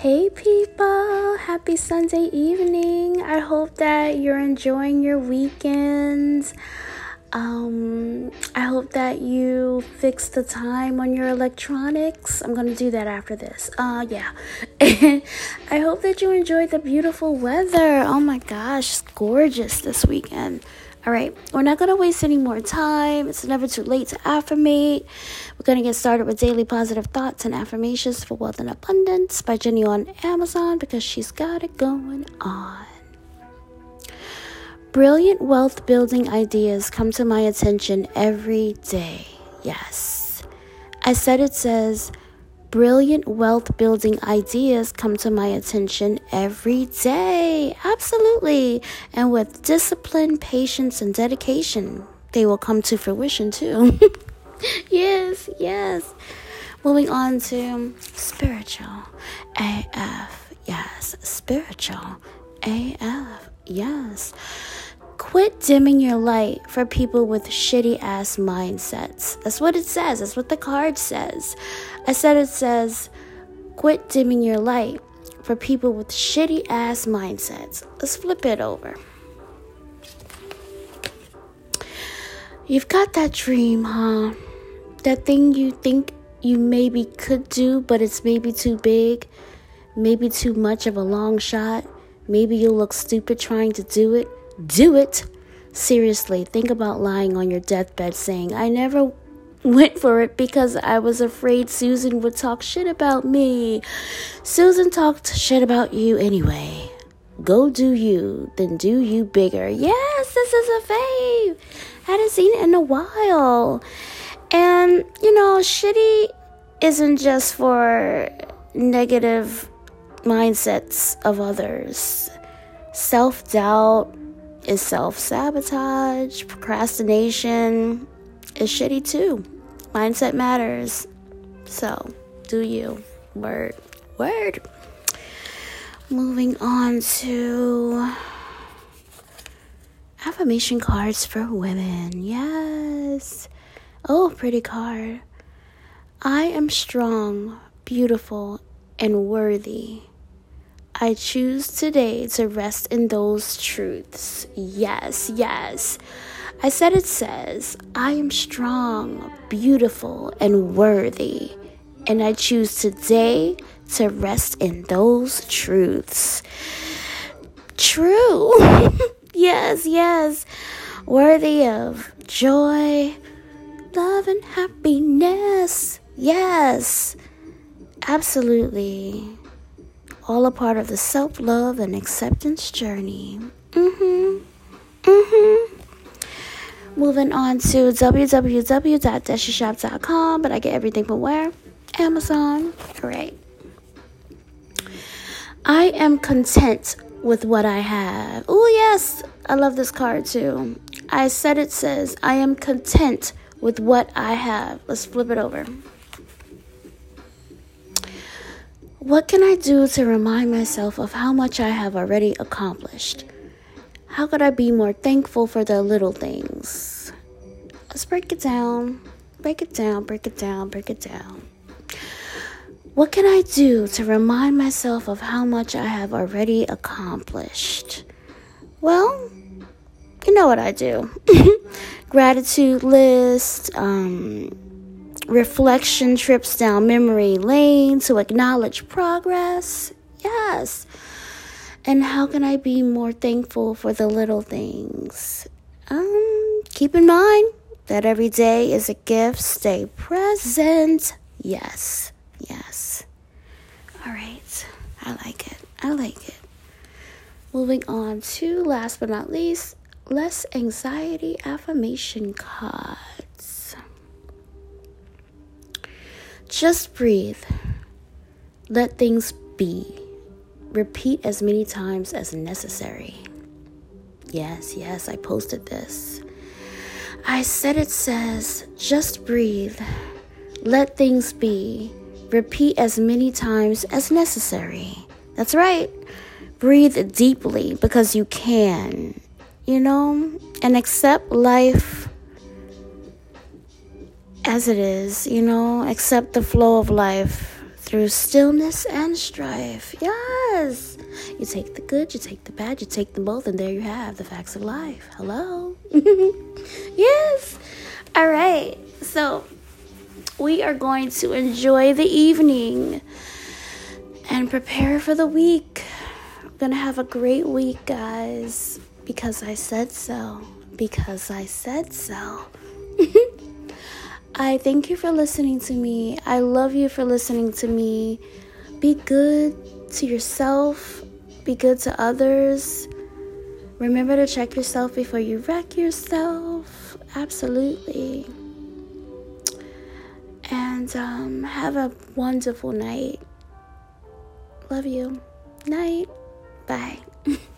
Hey people, happy Sunday evening. I hope that you're enjoying your weekends. Um, I hope that you fix the time on your electronics. I'm gonna do that after this. Uh, yeah. I hope that you enjoyed the beautiful weather. Oh my gosh, it's gorgeous this weekend. All right, we're not gonna waste any more time. It's never too late to affirmate. We're gonna get started with daily positive thoughts and affirmations for wealth and abundance by Jenny on Amazon because she's got it going on. Brilliant wealth building ideas come to my attention every day. Yes. I said it says, brilliant wealth building ideas come to my attention every day. Absolutely. And with discipline, patience, and dedication, they will come to fruition too. yes, yes. Moving on to spiritual AF. Yes, spiritual AF. Yes. Quit dimming your light for people with shitty ass mindsets. That's what it says. That's what the card says. I said it says, quit dimming your light for people with shitty ass mindsets. Let's flip it over. You've got that dream, huh? That thing you think you maybe could do, but it's maybe too big, maybe too much of a long shot. Maybe you'll look stupid trying to do it. Do it! Seriously, think about lying on your deathbed saying, I never went for it because I was afraid Susan would talk shit about me. Susan talked shit about you anyway. Go do you, then do you bigger. Yes, this is a fave. Hadn't seen it in a while. And, you know, shitty isn't just for negative mindsets of others. Self doubt is self sabotage, procrastination is shitty too. Mindset matters. So, do you. Word. Word. Moving on to affirmation cards for women. Yes. Oh, pretty card. I am strong, beautiful, and worthy. I choose today to rest in those truths. Yes, yes. I said it says, I am strong, beautiful, and worthy. And I choose today to rest in those truths. True. yes, yes. Worthy of joy, love, and happiness. Yes. Absolutely. All a part of the self love and acceptance journey. Mm hmm. Mm hmm. Moving on to www.deshishop.com, but I get everything from where? Amazon. Great. I am content with what I have. Oh, yes. I love this card too. I said it says, I am content with what I have. Let's flip it over. What can I do to remind myself of how much I have already accomplished? How could I be more thankful for the little things? Let's break it down. Break it down, break it down, break it down. What can I do to remind myself of how much I have already accomplished? Well, you know what I do gratitude list, um, reflection trips down memory lane to acknowledge progress. Yes. And how can I be more thankful for the little things? Um, keep in mind that every day is a gift. Stay present. Yes. Yes. All right. I like it. I like it. Moving on to last but not least, less anxiety affirmation cards. Just breathe. Let things be. Repeat as many times as necessary. Yes, yes, I posted this. I said it says, just breathe. Let things be. Repeat as many times as necessary. That's right. Breathe deeply because you can, you know, and accept life as it is, you know, accept the flow of life through stillness and strife. Yes. You take the good, you take the bad, you take them both, and there you have the facts of life. Hello. yes. All right. So we are going to enjoy the evening and prepare for the week. I'm to have a great week, guys, because I said so. Because I said so. I thank you for listening to me. I love you for listening to me. Be good to yourself, be good to others. Remember to check yourself before you wreck yourself. Absolutely. And um, have a wonderful night. Love you. Night. Bye.